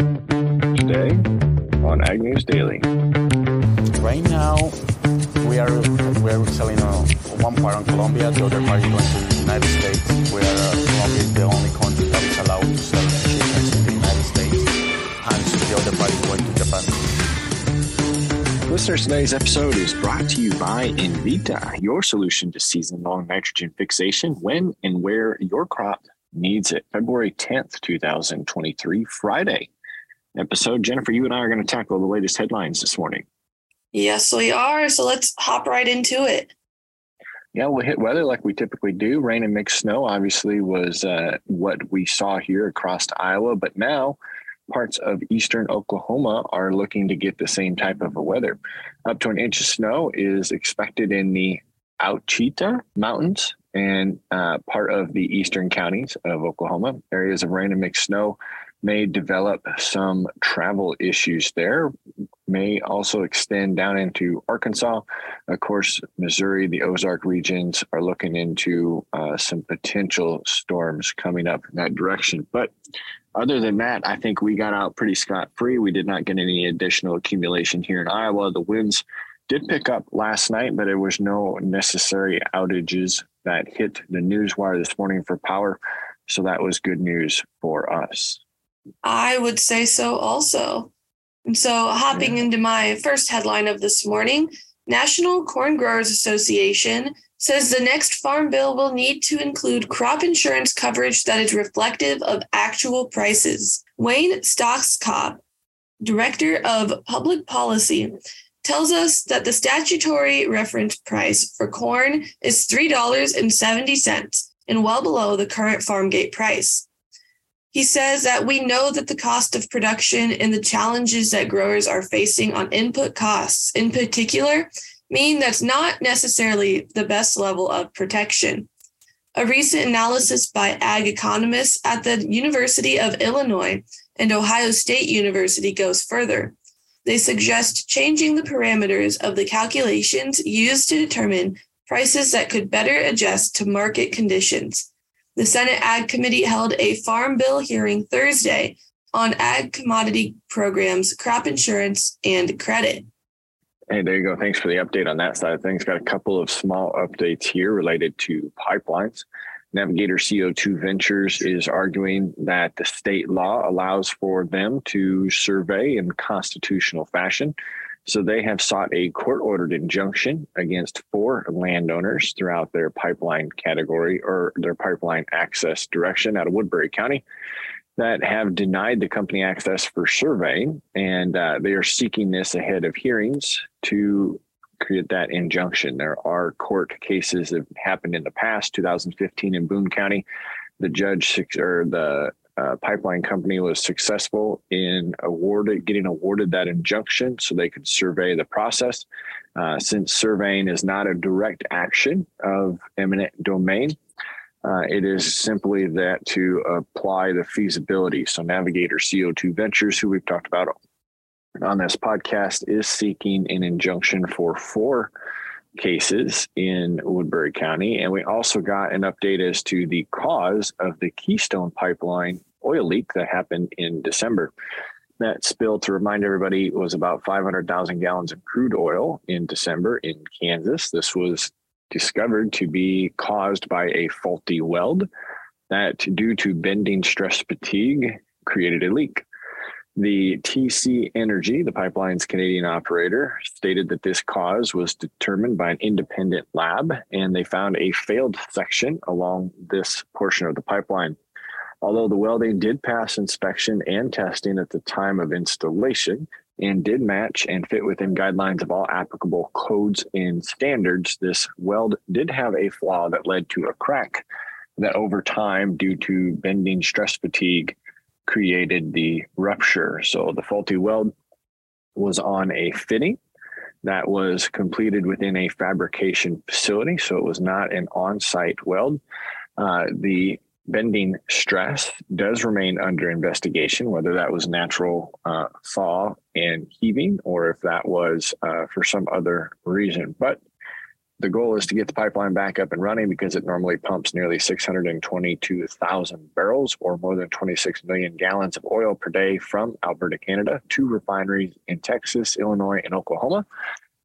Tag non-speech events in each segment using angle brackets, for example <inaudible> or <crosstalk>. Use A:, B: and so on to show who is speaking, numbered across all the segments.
A: Today on Ag News Daily.
B: Right now, we are we're selling uh, one part on Colombia, the other part is going to the United States, where uh, Colombia is the only country that is allowed to sell shipments in the United States, and the other part is going to Japan.
A: Listeners, today's episode is brought to you by Envita, your solution to season long nitrogen fixation when and where your crop needs it. February 10th, 2023, Friday episode. Jennifer, you and I are going to tackle the latest headlines this morning.
C: Yes, we are. So let's hop right into it.
A: Yeah, we'll hit weather like we typically do. Rain and mixed snow obviously was uh, what we saw here across Iowa, but now parts of eastern Oklahoma are looking to get the same type of a weather. Up to an inch of snow is expected in the Ouachita Mountains and uh, part of the eastern counties of Oklahoma. Areas of rain and mixed snow may develop some travel issues there, may also extend down into Arkansas. Of course, Missouri, the Ozark regions are looking into uh, some potential storms coming up in that direction. But other than that, I think we got out pretty scot free. We did not get any additional accumulation here in Iowa. The winds did pick up last night, but there was no necessary outages that hit the news wire this morning for power. So that was good news for us.
C: I would say so also. And so, hopping yeah. into my first headline of this morning National Corn Growers Association says the next farm bill will need to include crop insurance coverage that is reflective of actual prices. Wayne Stockskop, Director of Public Policy, tells us that the statutory reference price for corn is $3.70 and well below the current farm gate price. He says that we know that the cost of production and the challenges that growers are facing on input costs, in particular, mean that's not necessarily the best level of protection. A recent analysis by ag economists at the University of Illinois and Ohio State University goes further. They suggest changing the parameters of the calculations used to determine prices that could better adjust to market conditions. The Senate Ag Committee held a Farm Bill hearing Thursday on ag commodity programs, crop insurance, and credit.
A: Hey, there you go. Thanks for the update on that side of things. Got a couple of small updates here related to pipelines. Navigator CO2 Ventures is arguing that the state law allows for them to survey in constitutional fashion so they have sought a court ordered injunction against four landowners throughout their pipeline category or their pipeline access direction out of Woodbury County that have denied the company access for surveying. And uh, they are seeking this ahead of hearings to create that injunction. There are court cases that happened in the past, 2015 in Boone County. The judge or the uh, pipeline company was successful in awarded getting awarded that injunction so they could survey the process. Uh, since surveying is not a direct action of eminent domain, uh, it is simply that to apply the feasibility. So, Navigator CO2 Ventures, who we've talked about on this podcast, is seeking an injunction for four cases in Woodbury County. And we also got an update as to the cause of the Keystone Pipeline oil leak that happened in December. That spill, to remind everybody, was about 500,000 gallons of crude oil in December in Kansas. This was discovered to be caused by a faulty weld that, due to bending stress fatigue, created a leak. The TC Energy, the pipeline's Canadian operator, stated that this cause was determined by an independent lab and they found a failed section along this portion of the pipeline. Although the welding did pass inspection and testing at the time of installation and did match and fit within guidelines of all applicable codes and standards, this weld did have a flaw that led to a crack that over time, due to bending stress fatigue, created the rupture. So the faulty weld was on a fitting that was completed within a fabrication facility. So it was not an on site weld. Uh, the bending stress does remain under investigation, whether that was natural uh, thaw and heaving or if that was uh, for some other reason. But The goal is to get the pipeline back up and running because it normally pumps nearly 622,000 barrels or more than 26 million gallons of oil per day from Alberta, Canada to refineries in Texas, Illinois, and Oklahoma.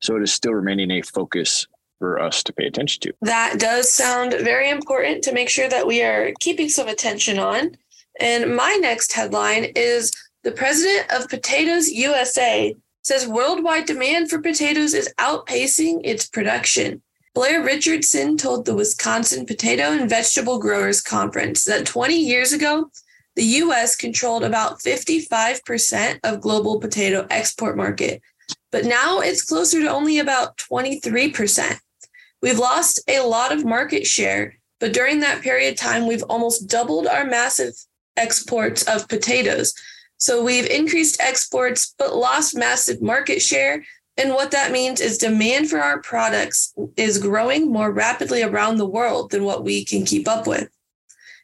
A: So it is still remaining a focus for us to pay attention to.
C: That does sound very important to make sure that we are keeping some attention on. And my next headline is The President of Potatoes USA says worldwide demand for potatoes is outpacing its production. Blair Richardson told the Wisconsin Potato and Vegetable Growers Conference that 20 years ago, the US controlled about 55% of global potato export market, but now it's closer to only about 23%. We've lost a lot of market share, but during that period of time, we've almost doubled our massive exports of potatoes. So we've increased exports, but lost massive market share. And what that means is demand for our products is growing more rapidly around the world than what we can keep up with.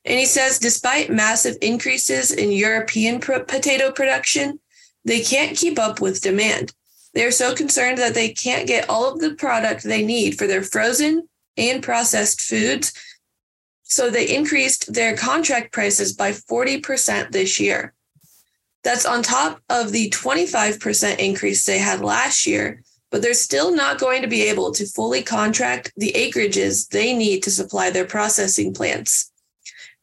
C: And he says, despite massive increases in European potato production, they can't keep up with demand. They're so concerned that they can't get all of the product they need for their frozen and processed foods. So they increased their contract prices by 40% this year. That's on top of the 25% increase they had last year, but they're still not going to be able to fully contract the acreages they need to supply their processing plants.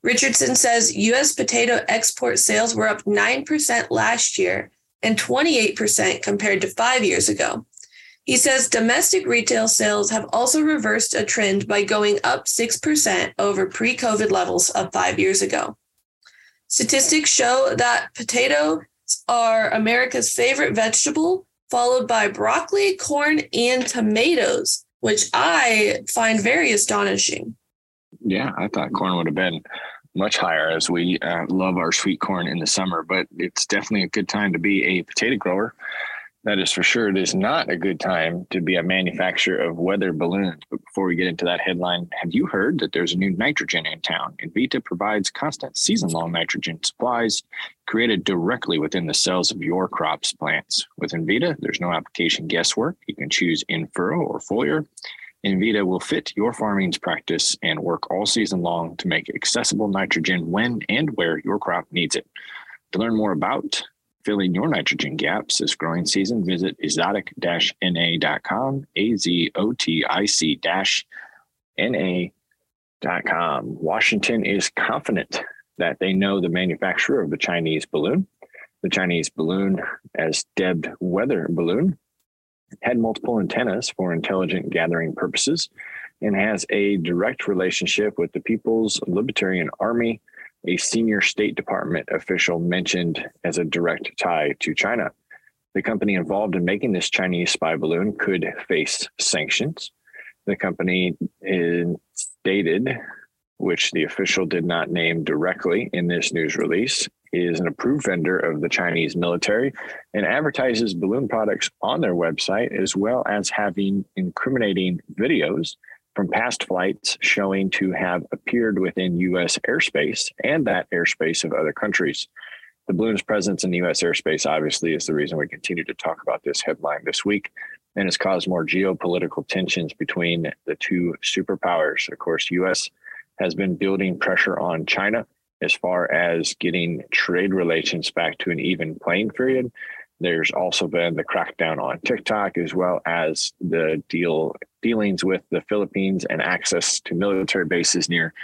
C: Richardson says US potato export sales were up 9% last year and 28% compared to five years ago. He says domestic retail sales have also reversed a trend by going up 6% over pre COVID levels of five years ago. Statistics show that potatoes are America's favorite vegetable, followed by broccoli, corn, and tomatoes, which I find very astonishing.
A: Yeah, I thought corn would have been much higher as we uh, love our sweet corn in the summer, but it's definitely a good time to be a potato grower that is for sure. It is not a good time to be a manufacturer of weather balloons. But before we get into that headline, have you heard that there's a new nitrogen in town? Envita provides constant season long nitrogen supplies created directly within the cells of your crop's plants. With Envita, there's no application guesswork. You can choose in furrow or foliar. Envita will fit your farming's practice and work all season long to make accessible nitrogen when and where your crop needs it. To learn more about filling your nitrogen gaps this growing season, visit azotic-na.com, A-Z-O-T-I-C-NA.com. Washington is confident that they know the manufacturer of the Chinese balloon. The Chinese balloon, as dubbed weather balloon, had multiple antennas for intelligent gathering purposes and has a direct relationship with the People's Libertarian Army a senior State Department official mentioned as a direct tie to China. The company involved in making this Chinese spy balloon could face sanctions. The company stated, which the official did not name directly in this news release, is an approved vendor of the Chinese military and advertises balloon products on their website, as well as having incriminating videos from past flights showing to have appeared within U.S. airspace and that airspace of other countries. The balloon's presence in U.S. airspace obviously is the reason we continue to talk about this headline this week and has caused more geopolitical tensions between the two superpowers. Of course, U.S. has been building pressure on China as far as getting trade relations back to an even playing field. There's also been the crackdown on TikTok, as well as the deal dealings with the Philippines and access to military bases near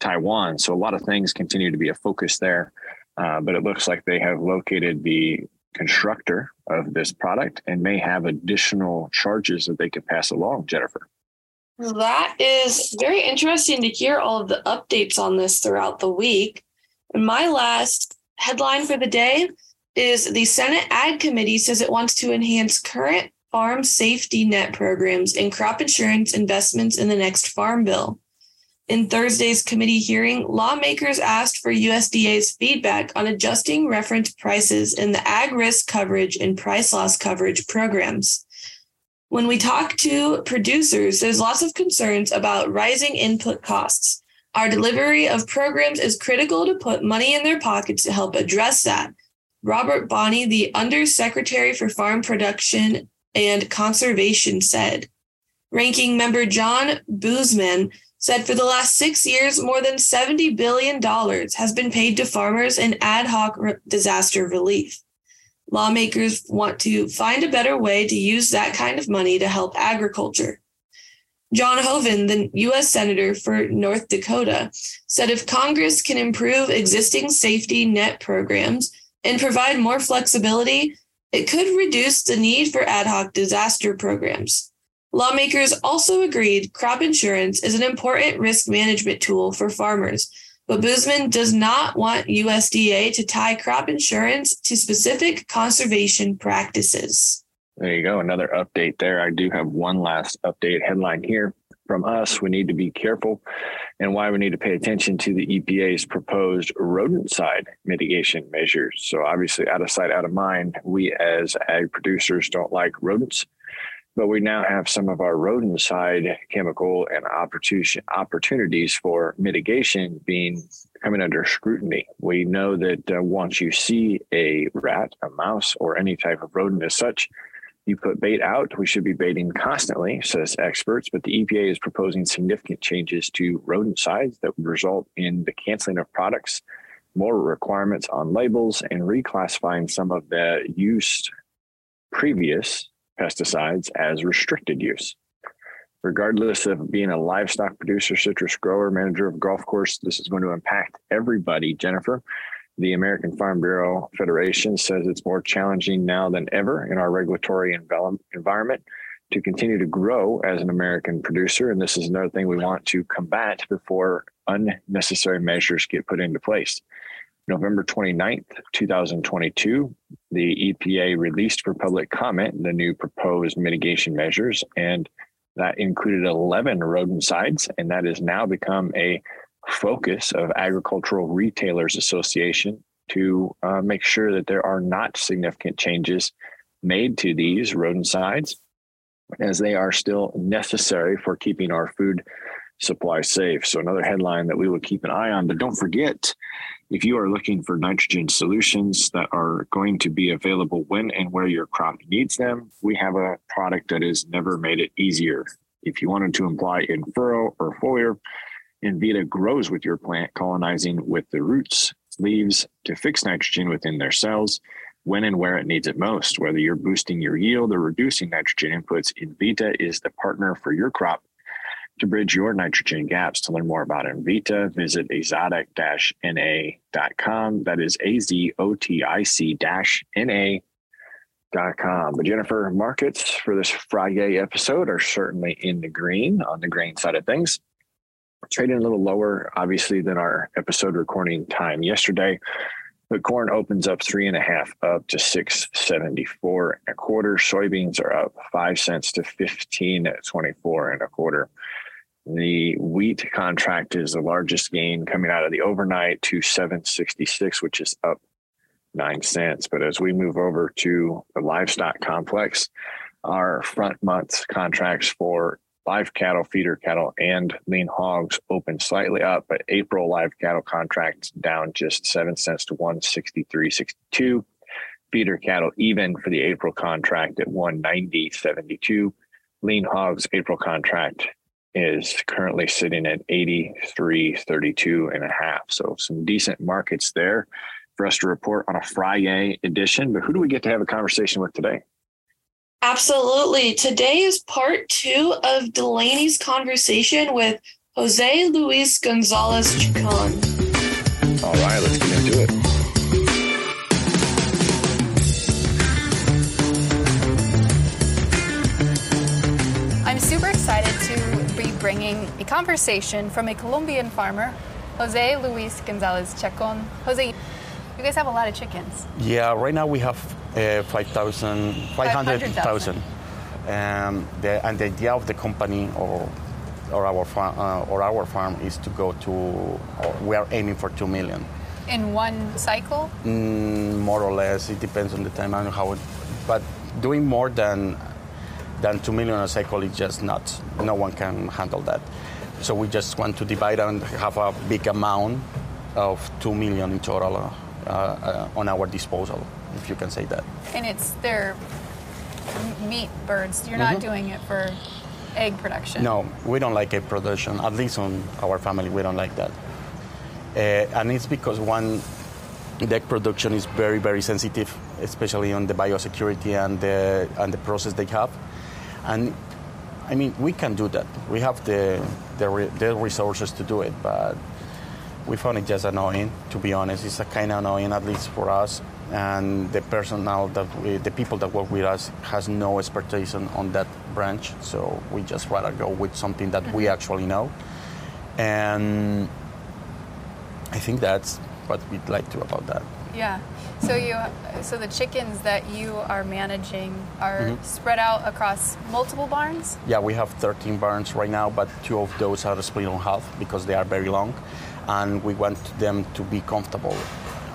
A: Taiwan. So a lot of things continue to be a focus there. Uh, but it looks like they have located the constructor of this product and may have additional charges that they could pass along, Jennifer.
C: That is very interesting to hear all of the updates on this throughout the week. My last headline for the day is the Senate Ag Committee says it wants to enhance current farm safety net programs and crop insurance investments in the next farm bill. In Thursday's committee hearing, lawmakers asked for USDA's feedback on adjusting reference prices in the ag risk coverage and price loss coverage programs. When we talk to producers, there's lots of concerns about rising input costs. Our delivery of programs is critical to put money in their pockets to help address that. Robert Bonnie, the Undersecretary for Farm Production and Conservation, said. Ranking member John Boozman said for the last six years, more than $70 billion has been paid to farmers in ad hoc re- disaster relief. Lawmakers want to find a better way to use that kind of money to help agriculture. John Hoeven, the U.S. Senator for North Dakota, said if Congress can improve existing safety net programs and provide more flexibility, it could reduce the need for ad hoc disaster programs. Lawmakers also agreed crop insurance is an important risk management tool for farmers, but Boozman does not want USDA to tie crop insurance to specific conservation practices.
A: There you go. Another update there. I do have one last update headline here from us. We need to be careful and why we need to pay attention to the EPA's proposed rodenticide mitigation measures. So, obviously, out of sight, out of mind, we as ag producers don't like rodents but we now have some of our rodenticide chemical and opportunities for mitigation being coming under scrutiny. We know that uh, once you see a rat, a mouse, or any type of rodent as such, you put bait out. We should be baiting constantly, says experts, but the EPA is proposing significant changes to rodenticides that would result in the canceling of products, more requirements on labels, and reclassifying some of the used previous pesticides as restricted use. Regardless of being a livestock producer, citrus grower, manager of golf course, this is going to impact everybody, Jennifer. The American Farm Bureau Federation says it's more challenging now than ever in our regulatory environment to continue to grow as an American producer. And this is another thing we want to combat before unnecessary measures get put into place. November 29th, 2022, the EPA released for public comment the new proposed mitigation measures, and that included 11 rodenticides, and that has now become a focus of Agricultural Retailers Association to uh, make sure that there are not significant changes made to these rodenticides, as they are still necessary for keeping our food supply safe. So, another headline that we will keep an eye on. But don't forget, if you are looking for nitrogen solutions that are going to be available when and where your crop needs them, we have a product that has never made it easier. If you wanted to imply in furrow or foliar, Envita grows with your plant, colonizing with the roots, leaves to fix nitrogen within their cells when and where it needs it most. Whether you're boosting your yield or reducing nitrogen inputs, Envita is the partner for your crop to bridge your nitrogen gaps. To learn more about Envita, visit azotic-na.com. That is A-Z-O-T-I-C-NA.com. But Jennifer, markets for this Friday episode are certainly in the green on the grain side of things. Trading a little lower, obviously, than our episode recording time yesterday. But corn opens up three and a half up to six seventy four and a quarter. Soybeans are up five cents to fifteen twenty four and a quarter. The wheat contract is the largest gain coming out of the overnight to 766, which is up nine cents. But as we move over to the livestock complex, our front month contracts for live cattle, feeder cattle, and lean hogs open slightly up, but April live cattle contracts down just seven cents to 163.62. Feeder cattle even for the April contract at 190.72. Lean hogs April contract is currently sitting at 83.32 and a half. So some decent markets there for us to report on a Friday edition. But who do we get to have a conversation with today?
C: Absolutely. Today is part two of Delaney's conversation with Jose Luis Gonzalez Chacon.
A: All right, let's get into it.
D: I'm super excited to be bringing a conversation from a Colombian farmer, Jose Luis Gonzalez Chacon. Jose, you guys have a lot of chickens.
B: Yeah, right now we have uh, 5,000, 500,000. Um, and the idea of the company or or our farm uh, or our farm is to go to we are aiming for 2 million
D: in one cycle
B: mm, more or less it depends on the time and how it, but doing more than than 2 million a cycle is just not, no one can handle that. So we just want to divide and have a big amount of 2 million in total uh, uh, on our disposal, if you can say that.
D: And it's their meat birds. You're mm-hmm. not doing it for egg production.
B: No, we don't like egg production. At least on our family, we don't like that. Uh, and it's because one, the egg production is very, very sensitive, especially on the biosecurity and the and the process they have. And I mean, we can do that. We have the the, re, the resources to do it, but we found it just annoying. To be honest, it's a kind of annoying, at least for us. And the personnel that we, the people that work with us, has no expertise on, on that branch. So we just rather go with something that we mm-hmm. actually know. And I think that's what we'd like to about that.
D: Yeah. So you, so the chickens that you are managing are mm-hmm. spread out across multiple barns.
B: Yeah, we have 13 barns right now, but two of those are split on half because they are very long, and we want them to be comfortable.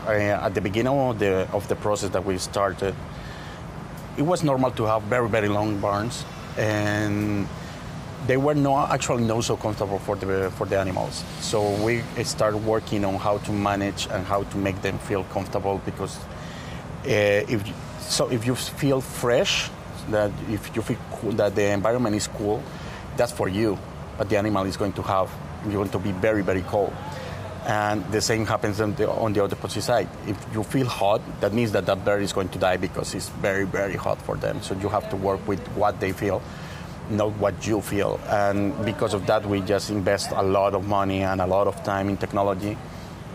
B: Uh, at the beginning of the of the process that we started, it was normal to have very very long barns, and they were not actually not so comfortable for the for the animals. So we started working on how to manage and how to make them feel comfortable because uh, if so if you feel fresh, that if you feel cool, that the environment is cool, that's for you, but the animal is going to have you're going to be very very cold. And the same happens on the, on the opposite side. If you feel hot, that means that that bird is going to die because it's very, very hot for them. So you have to work with what they feel, not what you feel. And because of that, we just invest a lot of money and a lot of time in technology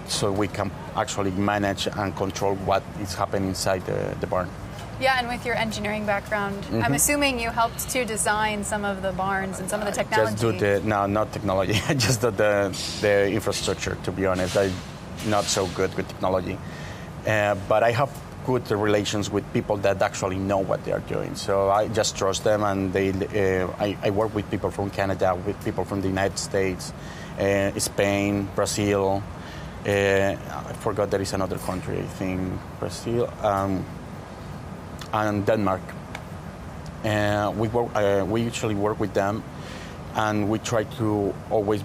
B: so we can actually manage and control what is happening inside the, the barn.
D: Yeah, and with your engineering background, I'm assuming you helped to design some of the barns and some of the technology.
B: Just do the no, not technology. <laughs> just do the the infrastructure. To be honest, I'm not so good with technology, uh, but I have good relations with people that actually know what they are doing. So I just trust them, and they. Uh, I, I work with people from Canada, with people from the United States, uh, Spain, Brazil. Uh, I forgot there is another country. I think Brazil. Um, and Denmark. Uh, we work, uh, we usually work with them, and we try to always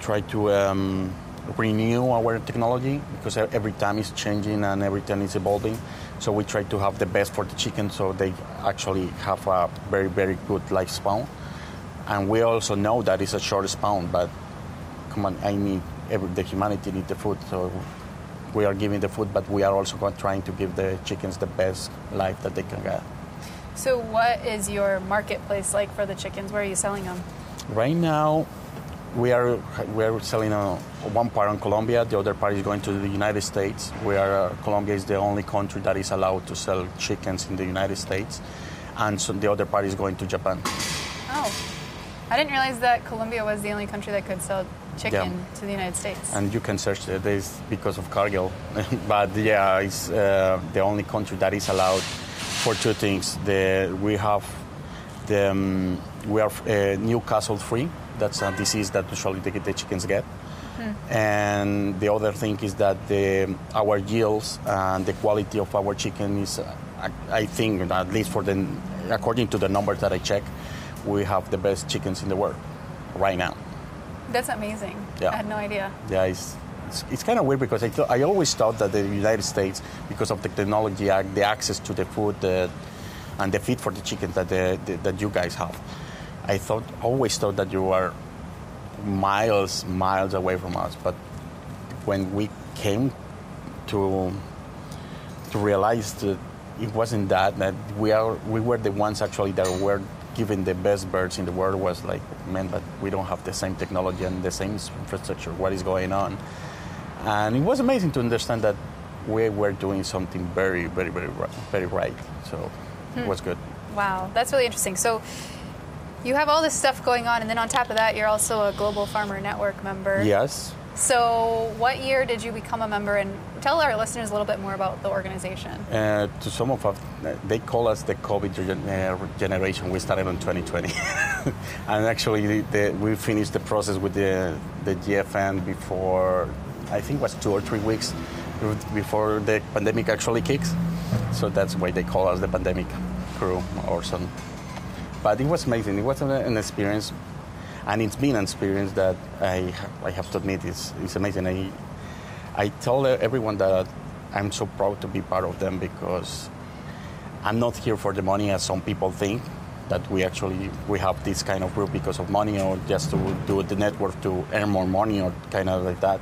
B: try to um, renew our technology because every time it's changing and every time it's evolving. So we try to have the best for the chicken, so they actually have a very very good lifespan. And we also know that it's a short span, but come on, I need every, the humanity need the food, so we are giving the food, but we are also trying to give the chickens the best life that they can get.
D: So, what is your marketplace like for the chickens? Where are you selling them?
B: Right now, we are we are selling uh, one part in Colombia, the other part is going to the United States. We are uh, Colombia is the only country that is allowed to sell chickens in the United States, and so the other part is going to Japan.
D: Oh, I didn't realize that Colombia was the only country that could sell chicken to the United States.
B: And you can search uh, this because of Cargill, <laughs> but yeah, it's uh, the only country that is allowed for two things. The we have the um, we are uh, Newcastle free. That's a disease that usually the, the chickens get. And the other thing is that the, our yields and the quality of our chicken is, uh, I, I think, at least for the, according to the numbers that I check, we have the best chickens in the world right now.
D: That's amazing.
B: Yeah.
D: I had no idea.
B: Yeah, it's, it's, it's kind of weird because I, thought I always thought that the United States, because of the technology, uh, the access to the food uh, and the feed for the chickens that, the, the, that you guys have, I thought always thought that you were miles, miles away from us. But when we came to to realize that it wasn't that that we are we were the ones actually that were given the best birds in the world was like man but we don't have the same technology and the same infrastructure. What is going on? And it was amazing to understand that we were doing something very very very very right. So it hmm. was good.
D: Wow, that's really interesting. So, you have all this stuff going on, and then on top of that, you're also a Global Farmer Network member.
B: yes
D: So, what year did you become a member? And tell our listeners a little bit more about the organization.
B: Uh, to some of us, they call us the COVID uh, generation. We started in 2020, <laughs> and actually, the, we finished the process with the the GFN before I think it was two or three weeks before the pandemic actually kicks. So that's why they call us the pandemic crew or some. But it was amazing. It was an experience, and it's been an experience that I I have to admit is is amazing. I I tell everyone that I'm so proud to be part of them because I'm not here for the money as some people think. that we actually we have this kind of group because of money or just to do the network to earn more money or kind of like that.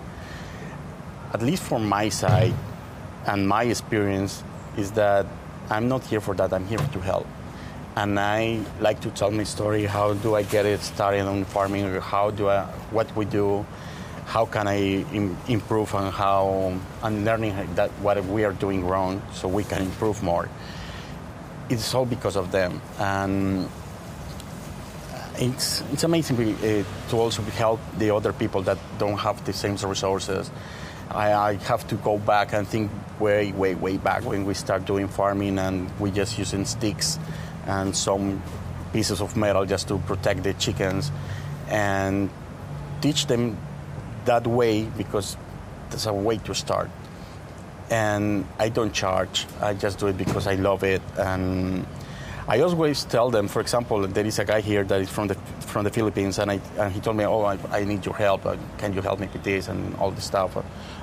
B: At least from my side and my experience is that I'm not here for that. I'm here to help. And I like to tell my story. How do I get it started on farming? How do I, what we do? How can I Im- improve on how I'm learning that what we are doing wrong so we can improve more. It's all because of them. And it's, it's amazing uh, to also help the other people that don't have the same resources. I, I, have to go back and think way, way, way back when we start doing farming and we just using sticks and some pieces of metal just to protect the chickens and teach them that way because there's a way to start. And I don't charge. I just do it because I love it. And I always tell them, for example, there is a guy here that is from the from the Philippines, and, I, and he told me, "Oh, I, I need your help. Uh, can you help me with this and all this stuff?"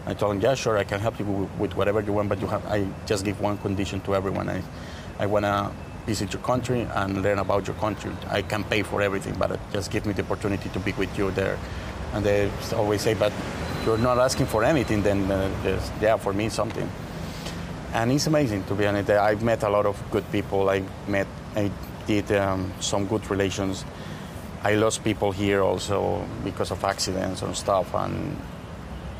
B: I told him, "Yeah, sure, I can help you with whatever you want, but you have, I just give one condition to everyone. I, I wanna visit your country and learn about your country. I can pay for everything, but just give me the opportunity to be with you there." And they always say, "But you're not asking for anything, then uh, yeah, for me something." And it's amazing to be honest. I've met a lot of good people. I met, I did um, some good relations. I lost people here also because of accidents and stuff. And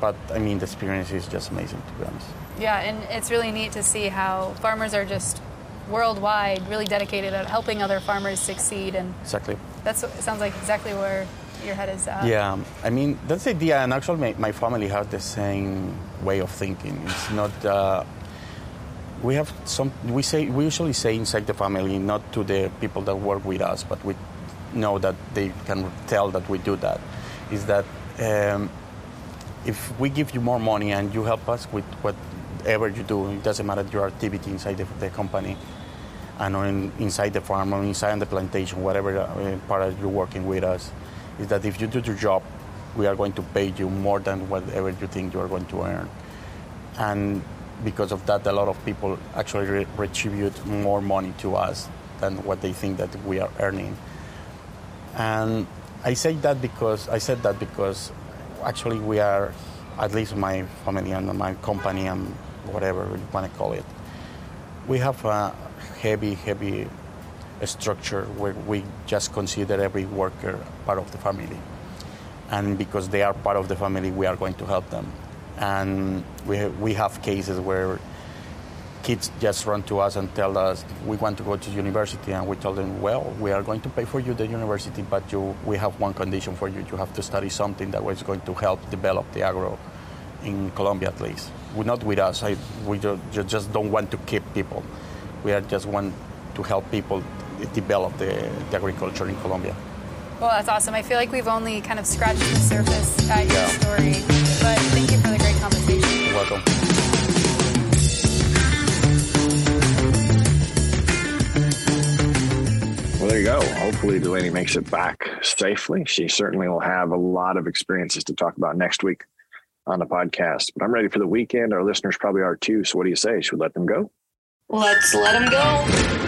B: but I mean, the experience is just amazing to be honest.
D: Yeah, and it's really neat to see how farmers are just worldwide really dedicated at helping other farmers succeed. And
B: exactly.
D: That's sounds like exactly where your head is at.
B: Yeah, I mean that's the idea, and actually my, my family has the same way of thinking. It's not. Uh, we have some. We say we usually say inside the family, not to the people that work with us, but we know that they can tell that we do that. Is that um, if we give you more money and you help us with whatever you do, it doesn't matter your activity inside the, the company, and in, inside the farm or inside the plantation, whatever uh, part you're working with us, is that if you do your job, we are going to pay you more than whatever you think you are going to earn. And because of that, a lot of people actually re- retribute more money to us than what they think that we are earning. And I say that because I said that because actually we are, at least my family and my company and whatever you want to call it, we have a heavy, heavy structure where we just consider every worker part of the family. And because they are part of the family, we are going to help them. And we have, we have cases where kids just run to us and tell us we want to go to university. And we tell them well we are going to pay for you the university but you we have one condition for you. You have to study something that was going to help develop the agro in Colombia at least. We're not with us. I, we just don't want to keep people we are just want to help people develop the, the agriculture in Colombia
D: well that's awesome I feel like we've only kind of scratched the surface at your story but thank you for the great conversation
B: You're welcome
A: Well, there you go. Hopefully, Delaney makes it back safely. She certainly will have a lot of experiences to talk about next week on the podcast. But I'm ready for the weekend. Our listeners probably are too. So, what do you say? Should we let them go?
C: Let's let him go.